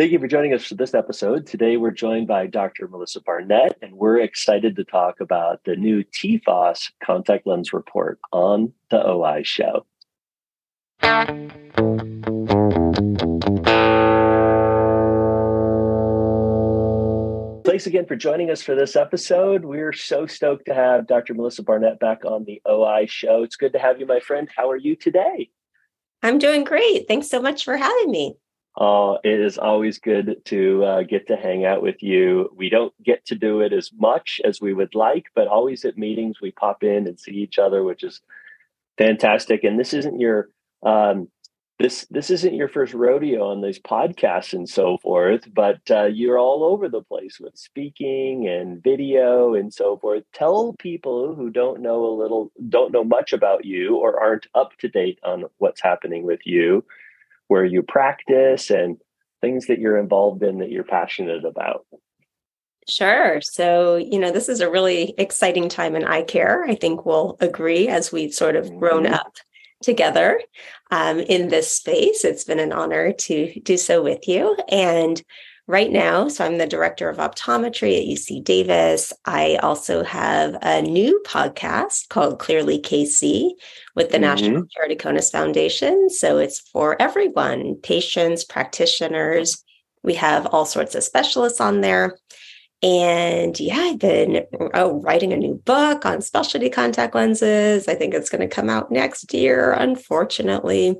Thank you for joining us for this episode. Today, we're joined by Dr. Melissa Barnett, and we're excited to talk about the new TFOS contact lens report on the OI show. Thanks again for joining us for this episode. We're so stoked to have Dr. Melissa Barnett back on the OI show. It's good to have you, my friend. How are you today? I'm doing great. Thanks so much for having me. Oh, it is always good to uh, get to hang out with you. We don't get to do it as much as we would like, but always at meetings we pop in and see each other, which is fantastic. And this isn't your um, this this isn't your first rodeo on these podcasts and so forth, but uh, you're all over the place with speaking and video and so forth. Tell people who don't know a little, don't know much about you, or aren't up to date on what's happening with you where you practice and things that you're involved in that you're passionate about. Sure. So, you know, this is a really exciting time in eye care. I think we'll agree as we've sort of grown mm-hmm. up together um, in this space. It's been an honor to do so with you. And right now. So I'm the director of optometry at UC Davis. I also have a new podcast called Clearly KC with the mm-hmm. National Keratoconus Foundation. So it's for everyone, patients, practitioners. We have all sorts of specialists on there. And yeah, I've been oh, writing a new book on specialty contact lenses. I think it's going to come out next year, unfortunately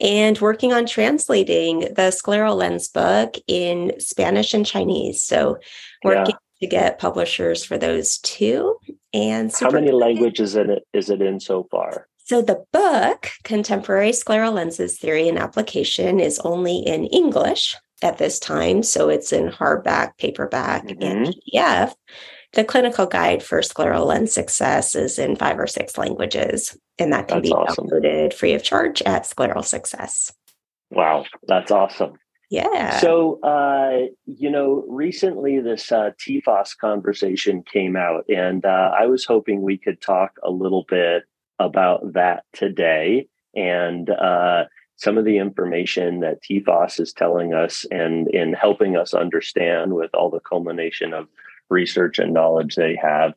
and working on translating the scleral lens book in Spanish and Chinese. So working yeah. to get publishers for those two. And how many languages in it is it in so far? So the book, Contemporary Scleral Lenses Theory and Application, is only in English at this time. So it's in hardback, paperback, mm-hmm. and PDF. The clinical guide for scleral lens success is in five or six languages, and that can that's be awesome. downloaded free of charge at Scleral Success. Wow, that's awesome. Yeah. So, uh, you know, recently this uh, TFOS conversation came out, and uh, I was hoping we could talk a little bit about that today and uh, some of the information that TFOS is telling us and in helping us understand with all the culmination of research and knowledge they have.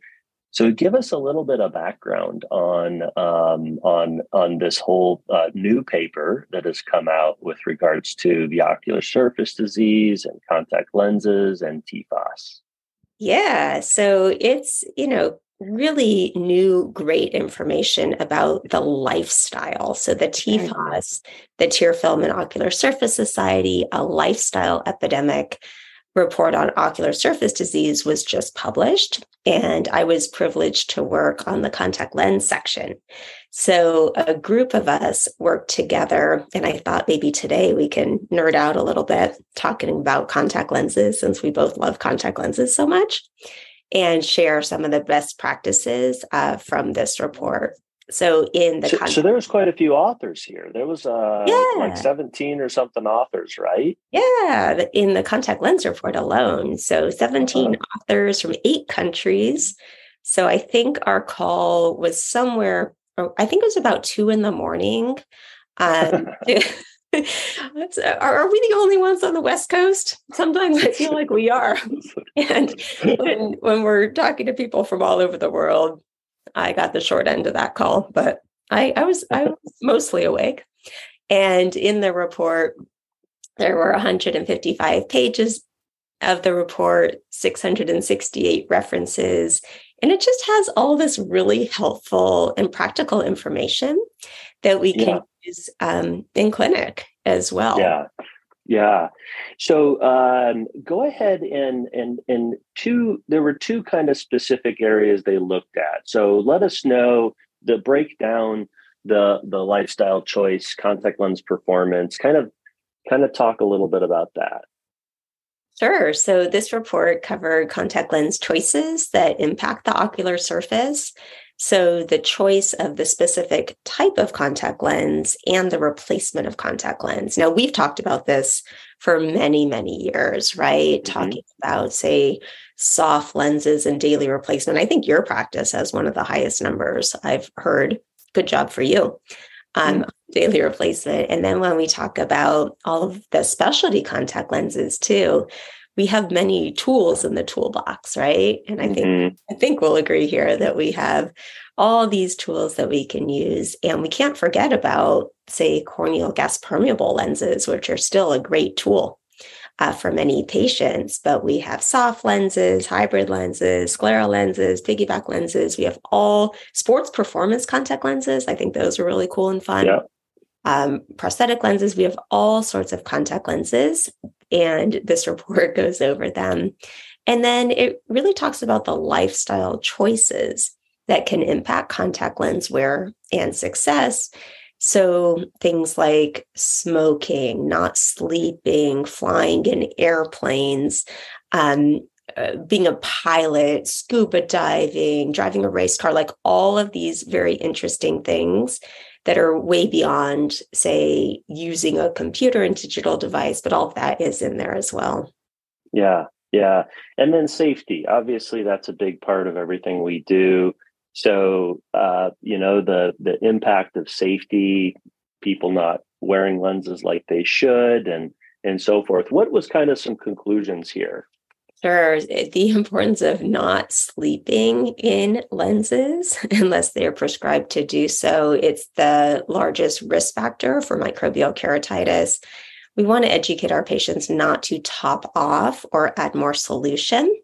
So, give us a little bit of background on um, on on this whole uh, new paper that has come out with regards to the ocular surface disease and contact lenses and TFOS. Yeah, so it's you know really new great information about the lifestyle. So the TFOS, the Tear Film and Ocular Surface Society, a lifestyle epidemic report on ocular surface disease was just published, and I was privileged to work on the contact lens section. So a group of us worked together, and I thought maybe today we can nerd out a little bit talking about contact lenses since we both love contact lenses so much and share some of the best practices uh, from this report. So in the so, so, there was quite a few authors here. There was uh yeah. like 17 or something authors, right? Yeah, in the contact lens report alone. So 17 uh-huh. authors from eight countries. So I think our call was somewhere oh, I think it was about two in the morning. Um, are, we the only ones on the West Coast? Sometimes I feel like we are. And when, when we're talking to people from all over the world, I got the short end of that call, but I, I was I was mostly awake. And in the report, there were 155 pages of the report, 668 references, and it just has all this really helpful and practical information that we can yeah. use um, in clinic as well. Yeah. Yeah. So um, go ahead and and and two. There were two kind of specific areas they looked at. So let us know the breakdown, the the lifestyle choice, contact lens performance. Kind of kind of talk a little bit about that. Sure. So this report covered contact lens choices that impact the ocular surface. So, the choice of the specific type of contact lens and the replacement of contact lens. Now, we've talked about this for many, many years, right? Mm-hmm. Talking about, say, soft lenses and daily replacement. I think your practice has one of the highest numbers I've heard. Good job for you. Um, mm-hmm. daily replacement. And then when we talk about all of the specialty contact lenses too, we have many tools in the toolbox, right? And I think mm-hmm. I think we'll agree here that we have all these tools that we can use. And we can't forget about, say, corneal gas permeable lenses, which are still a great tool uh, for many patients. But we have soft lenses, hybrid lenses, scleral lenses, piggyback lenses. We have all sports performance contact lenses. I think those are really cool and fun. Yeah. Um, prosthetic lenses, we have all sorts of contact lenses, and this report goes over them. And then it really talks about the lifestyle choices that can impact contact lens wear and success. So things like smoking, not sleeping, flying in airplanes, um, uh, being a pilot, scuba diving, driving a race car, like all of these very interesting things that are way beyond, say, using a computer and digital device, but all of that is in there as well. Yeah, yeah. And then safety. Obviously, that's a big part of everything we do. So uh, you know the the impact of safety, people not wearing lenses like they should, and and so forth. What was kind of some conclusions here? Sure. The importance of not sleeping in lenses unless they are prescribed to do so. It's the largest risk factor for microbial keratitis. We want to educate our patients not to top off or add more solution.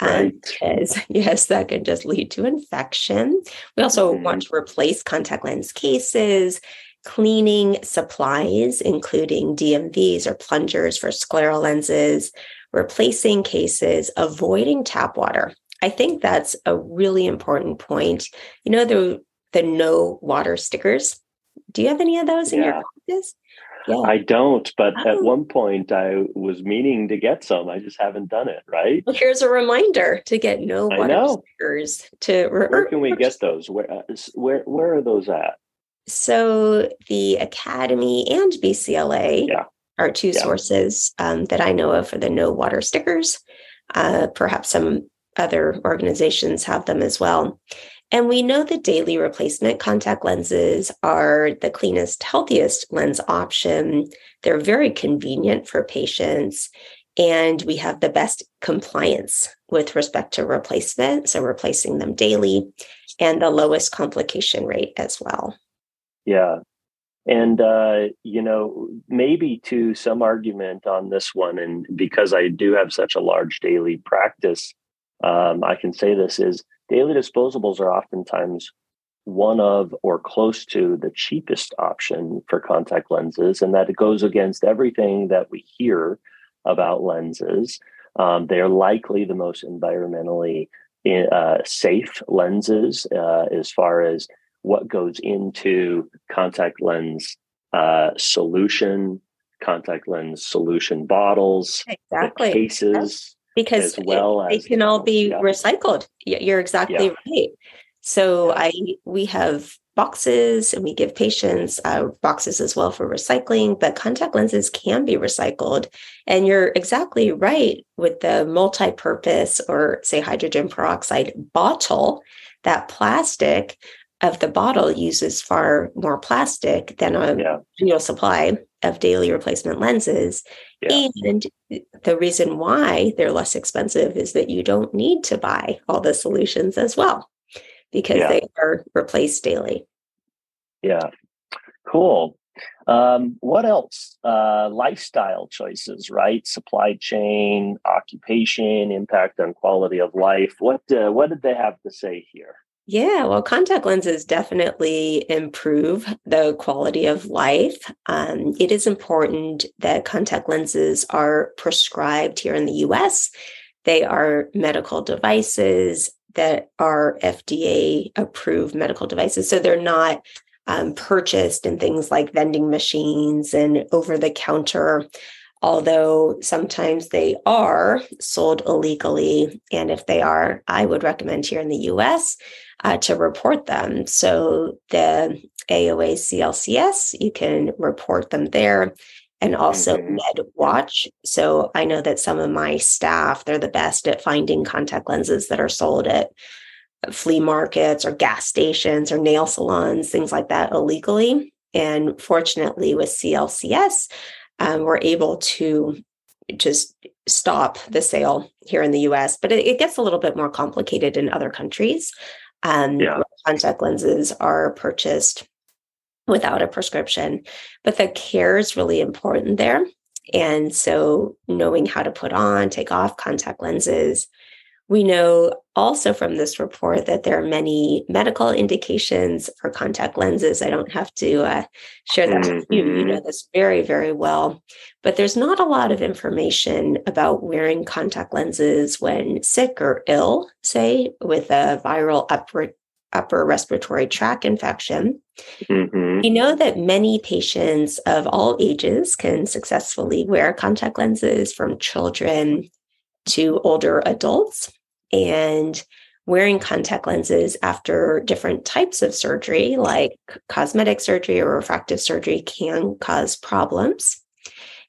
Um, right. because yes, that can just lead to infection. We also mm-hmm. want to replace contact lens cases, cleaning supplies, including DMVs or plungers for scleral lenses, replacing cases, avoiding tap water. I think that's a really important point. You know, the the no water stickers. Do you have any of those in yeah. your practice? Yeah. I don't, but oh. at one point I was meaning to get some. I just haven't done it, right? Well, here's a reminder to get no water stickers. To where can we get those? Where uh, where where are those at? So the Academy and BCLA yeah. are two yeah. sources um, that I know of for the no water stickers. Uh, perhaps some other organizations have them as well. And we know that daily replacement contact lenses are the cleanest, healthiest lens option. They're very convenient for patients. And we have the best compliance with respect to replacement. So, replacing them daily and the lowest complication rate as well. Yeah. And, uh, you know, maybe to some argument on this one, and because I do have such a large daily practice, um, I can say this is daily disposables are oftentimes one of or close to the cheapest option for contact lenses, and that it goes against everything that we hear about lenses. Um, they're likely the most environmentally uh, safe lenses uh, as far as what goes into contact lens uh, solution, contact lens solution bottles, exactly cases because well they can all be yeah. recycled. You're exactly yeah. right. So I we have boxes and we give patients uh, boxes as well for recycling, but contact lenses can be recycled. And you're exactly right with the multi-purpose or say hydrogen peroxide bottle, that plastic of the bottle uses far more plastic than a yeah. annual supply of daily replacement lenses. Yeah. And the reason why they're less expensive is that you don't need to buy all the solutions as well because yeah. they are replaced daily. Yeah. Cool. Um, what else? Uh, lifestyle choices, right? Supply chain, occupation, impact on quality of life. What uh, what did they have to say here? Yeah, well, contact lenses definitely improve the quality of life. Um, it is important that contact lenses are prescribed here in the US. They are medical devices that are FDA approved medical devices. So they're not um, purchased in things like vending machines and over the counter although sometimes they are sold illegally. And if they are, I would recommend here in the US uh, to report them. So the AOA CLCS, you can report them there. And also mm-hmm. MedWatch. So I know that some of my staff, they're the best at finding contact lenses that are sold at flea markets or gas stations or nail salons, things like that illegally. And fortunately, with CLCS, um, we're able to just stop the sale here in the US, but it, it gets a little bit more complicated in other countries. Um, yeah. Contact lenses are purchased without a prescription, but the care is really important there. And so, knowing how to put on, take off contact lenses, we know also from this report that there are many medical indications for contact lenses. I don't have to uh, share that mm-hmm. with you. You know this very, very well. But there's not a lot of information about wearing contact lenses when sick or ill, say, with a viral upper, upper respiratory tract infection. Mm-hmm. We know that many patients of all ages can successfully wear contact lenses from children to older adults and wearing contact lenses after different types of surgery, like cosmetic surgery or refractive surgery, can cause problems.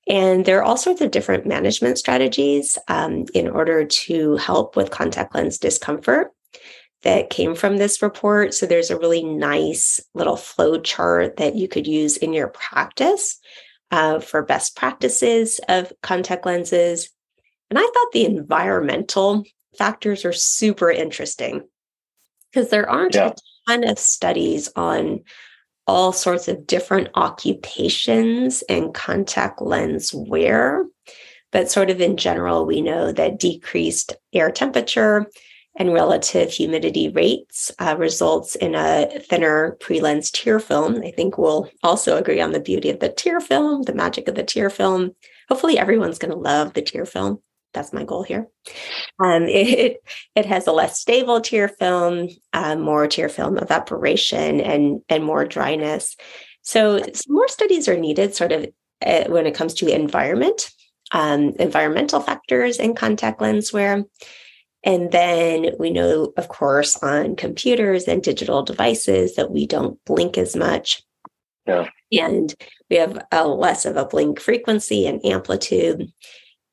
And there are all sorts of different management strategies um, in order to help with contact lens discomfort that came from this report. So there's a really nice little flow chart that you could use in your practice uh, for best practices of contact lenses. And I thought the environmental factors are super interesting because there aren't yeah. a ton of studies on all sorts of different occupations and contact lens wear. But sort of in general, we know that decreased air temperature and relative humidity rates uh, results in a thinner pre-lens tear film. I think we'll also agree on the beauty of the tear film, the magic of the tear film. Hopefully, everyone's going to love the tear film that's my goal here. Um, it it has a less stable tear film, uh, more tear film evaporation, and and more dryness. So more studies are needed, sort of uh, when it comes to environment, um, environmental factors in contact lens wear. And then we know, of course, on computers and digital devices that we don't blink as much. Yeah. And we have a less of a blink frequency and amplitude.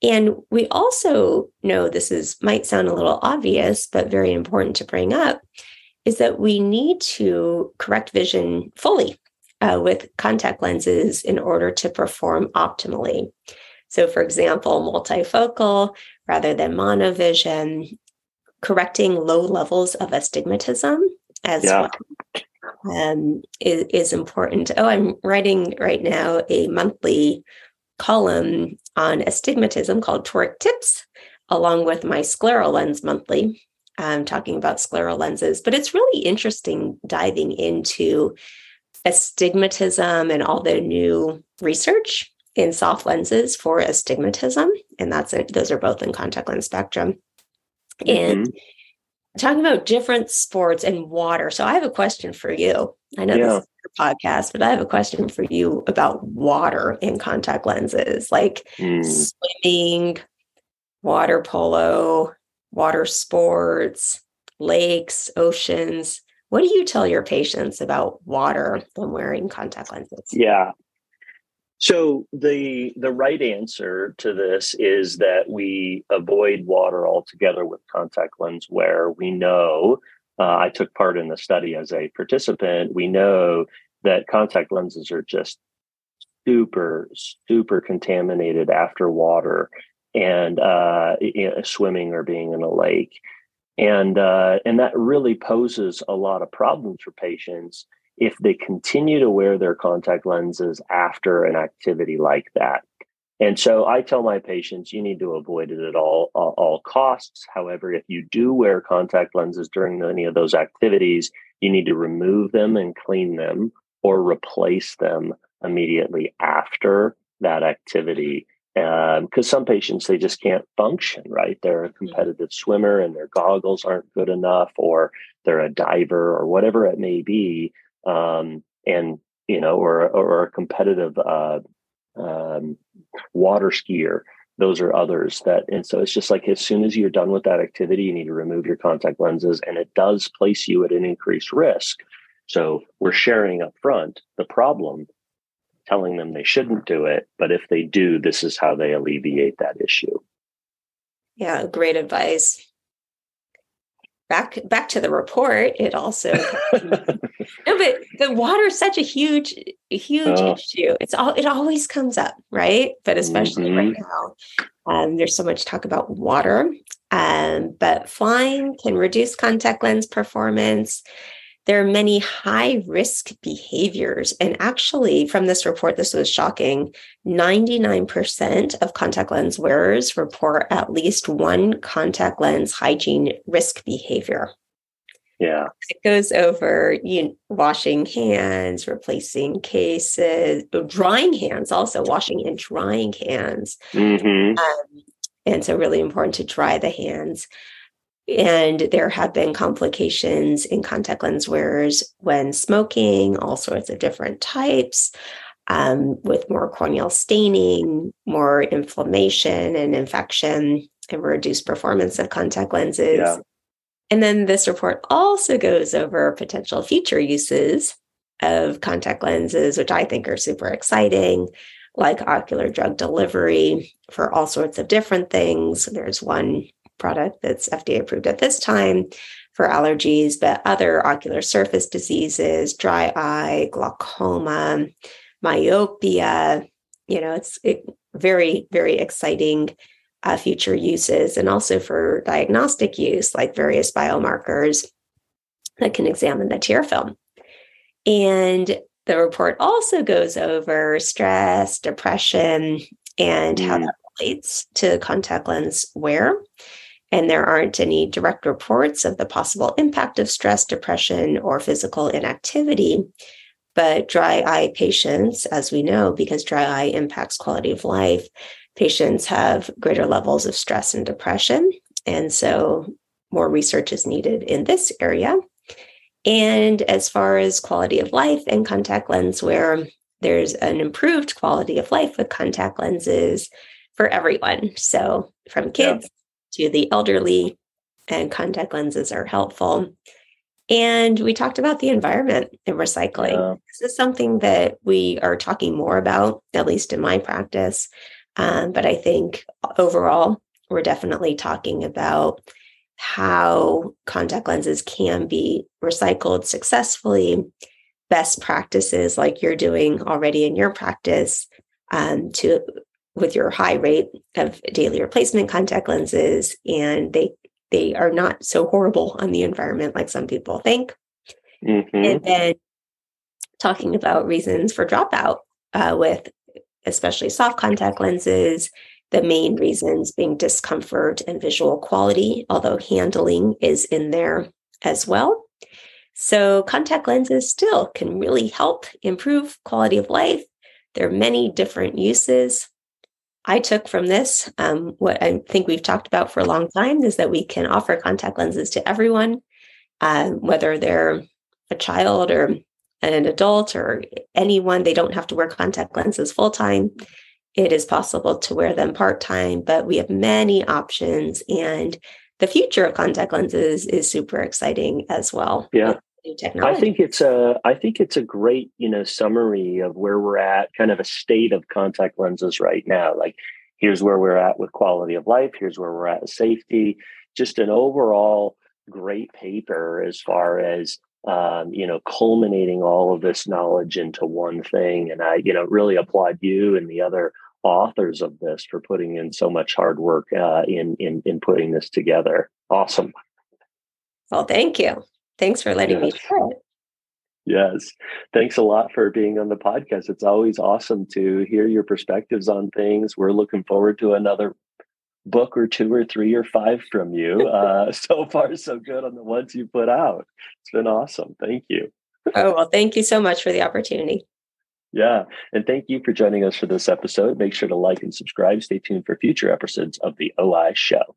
And we also know this is might sound a little obvious, but very important to bring up is that we need to correct vision fully uh, with contact lenses in order to perform optimally. So, for example, multifocal rather than monovision, correcting low levels of astigmatism as yeah. well um, is, is important. Oh, I'm writing right now a monthly column on astigmatism called Toric Tips, along with my scleral lens monthly. I'm talking about scleral lenses, but it's really interesting diving into astigmatism and all the new research in soft lenses for astigmatism. And that's it. Those are both in contact lens spectrum. Mm-hmm. And talking about different sports and water. So I have a question for you. I know yeah. this is your podcast, but I have a question for you about water in contact lenses, like mm. swimming, water polo, water sports, lakes, oceans. What do you tell your patients about water when wearing contact lenses? Yeah. So the the right answer to this is that we avoid water altogether with contact lens wear. We know uh, I took part in the study as a participant. We know that contact lenses are just super super contaminated after water and uh, swimming or being in a lake, and uh, and that really poses a lot of problems for patients if they continue to wear their contact lenses after an activity like that. And so I tell my patients, you need to avoid it at all, all, all costs. However, if you do wear contact lenses during any of those activities, you need to remove them and clean them or replace them immediately after that activity. Because um, some patients, they just can't function, right? They're a mm-hmm. competitive swimmer and their goggles aren't good enough, or they're a diver or whatever it may be um, and you know, or or a competitive uh, um, water skier. Those are others that, and so it's just like as soon as you're done with that activity, you need to remove your contact lenses, and it does place you at an increased risk. So we're sharing up front the problem, telling them they shouldn't do it, but if they do, this is how they alleviate that issue. Yeah, great advice. Back back to the report it also no but the water is such a huge huge oh. issue it's all it always comes up right but especially mm-hmm. right now um, there's so much talk about water um, but flying can reduce contact lens performance there are many high risk behaviors. And actually, from this report, this was shocking 99% of contact lens wearers report at least one contact lens hygiene risk behavior. Yeah. It goes over you know, washing hands, replacing cases, drying hands, also washing and drying hands. Mm-hmm. Um, and so, really important to dry the hands. And there have been complications in contact lens wearers when smoking, all sorts of different types, um, with more corneal staining, more inflammation and infection, and reduced performance of contact lenses. Yeah. And then this report also goes over potential future uses of contact lenses, which I think are super exciting, like ocular drug delivery for all sorts of different things. There's one product that's FDA approved at this time for allergies, but other ocular surface diseases, dry eye, glaucoma, myopia. You know, it's it, very, very exciting uh, future uses, and also for diagnostic use, like various biomarkers that can examine the tear film. And the report also goes over stress, depression, and mm. how that relates to contact lens wear and there aren't any direct reports of the possible impact of stress, depression, or physical inactivity. But dry eye patients, as we know, because dry eye impacts quality of life, patients have greater levels of stress and depression. And so more research is needed in this area. And as far as quality of life and contact lens wear, there's an improved quality of life with contact lenses for everyone. So from kids to the elderly, and contact lenses are helpful. And we talked about the environment and recycling. Yeah. This is something that we are talking more about, at least in my practice. Um, but I think overall, we're definitely talking about how contact lenses can be recycled successfully, best practices like you're doing already in your practice um, to with your high rate of daily replacement contact lenses and they they are not so horrible on the environment like some people think. Mm-hmm. and then talking about reasons for dropout uh, with especially soft contact lenses the main reasons being discomfort and visual quality although handling is in there as well. So contact lenses still can really help improve quality of life. There are many different uses I took from this, um, what I think we've talked about for a long time, is that we can offer contact lenses to everyone, uh, whether they're a child or an adult or anyone. They don't have to wear contact lenses full time. It is possible to wear them part time, but we have many options. And the future of contact lenses is super exciting as well. Yeah technology. I think it's a I think it's a great, you know, summary of where we're at, kind of a state of contact lenses right now. Like here's where we're at with quality of life, here's where we're at with safety, just an overall great paper as far as um, you know, culminating all of this knowledge into one thing. And I, you know, really applaud you and the other authors of this for putting in so much hard work uh, in in in putting this together. Awesome. Well, thank you. Thanks for letting yes. me share it. Yes. Thanks a lot for being on the podcast. It's always awesome to hear your perspectives on things. We're looking forward to another book or two or three or five from you. Uh, so far, so good on the ones you put out. It's been awesome. Thank you. oh, well, thank you so much for the opportunity. Yeah. And thank you for joining us for this episode. Make sure to like and subscribe. Stay tuned for future episodes of the OI Show.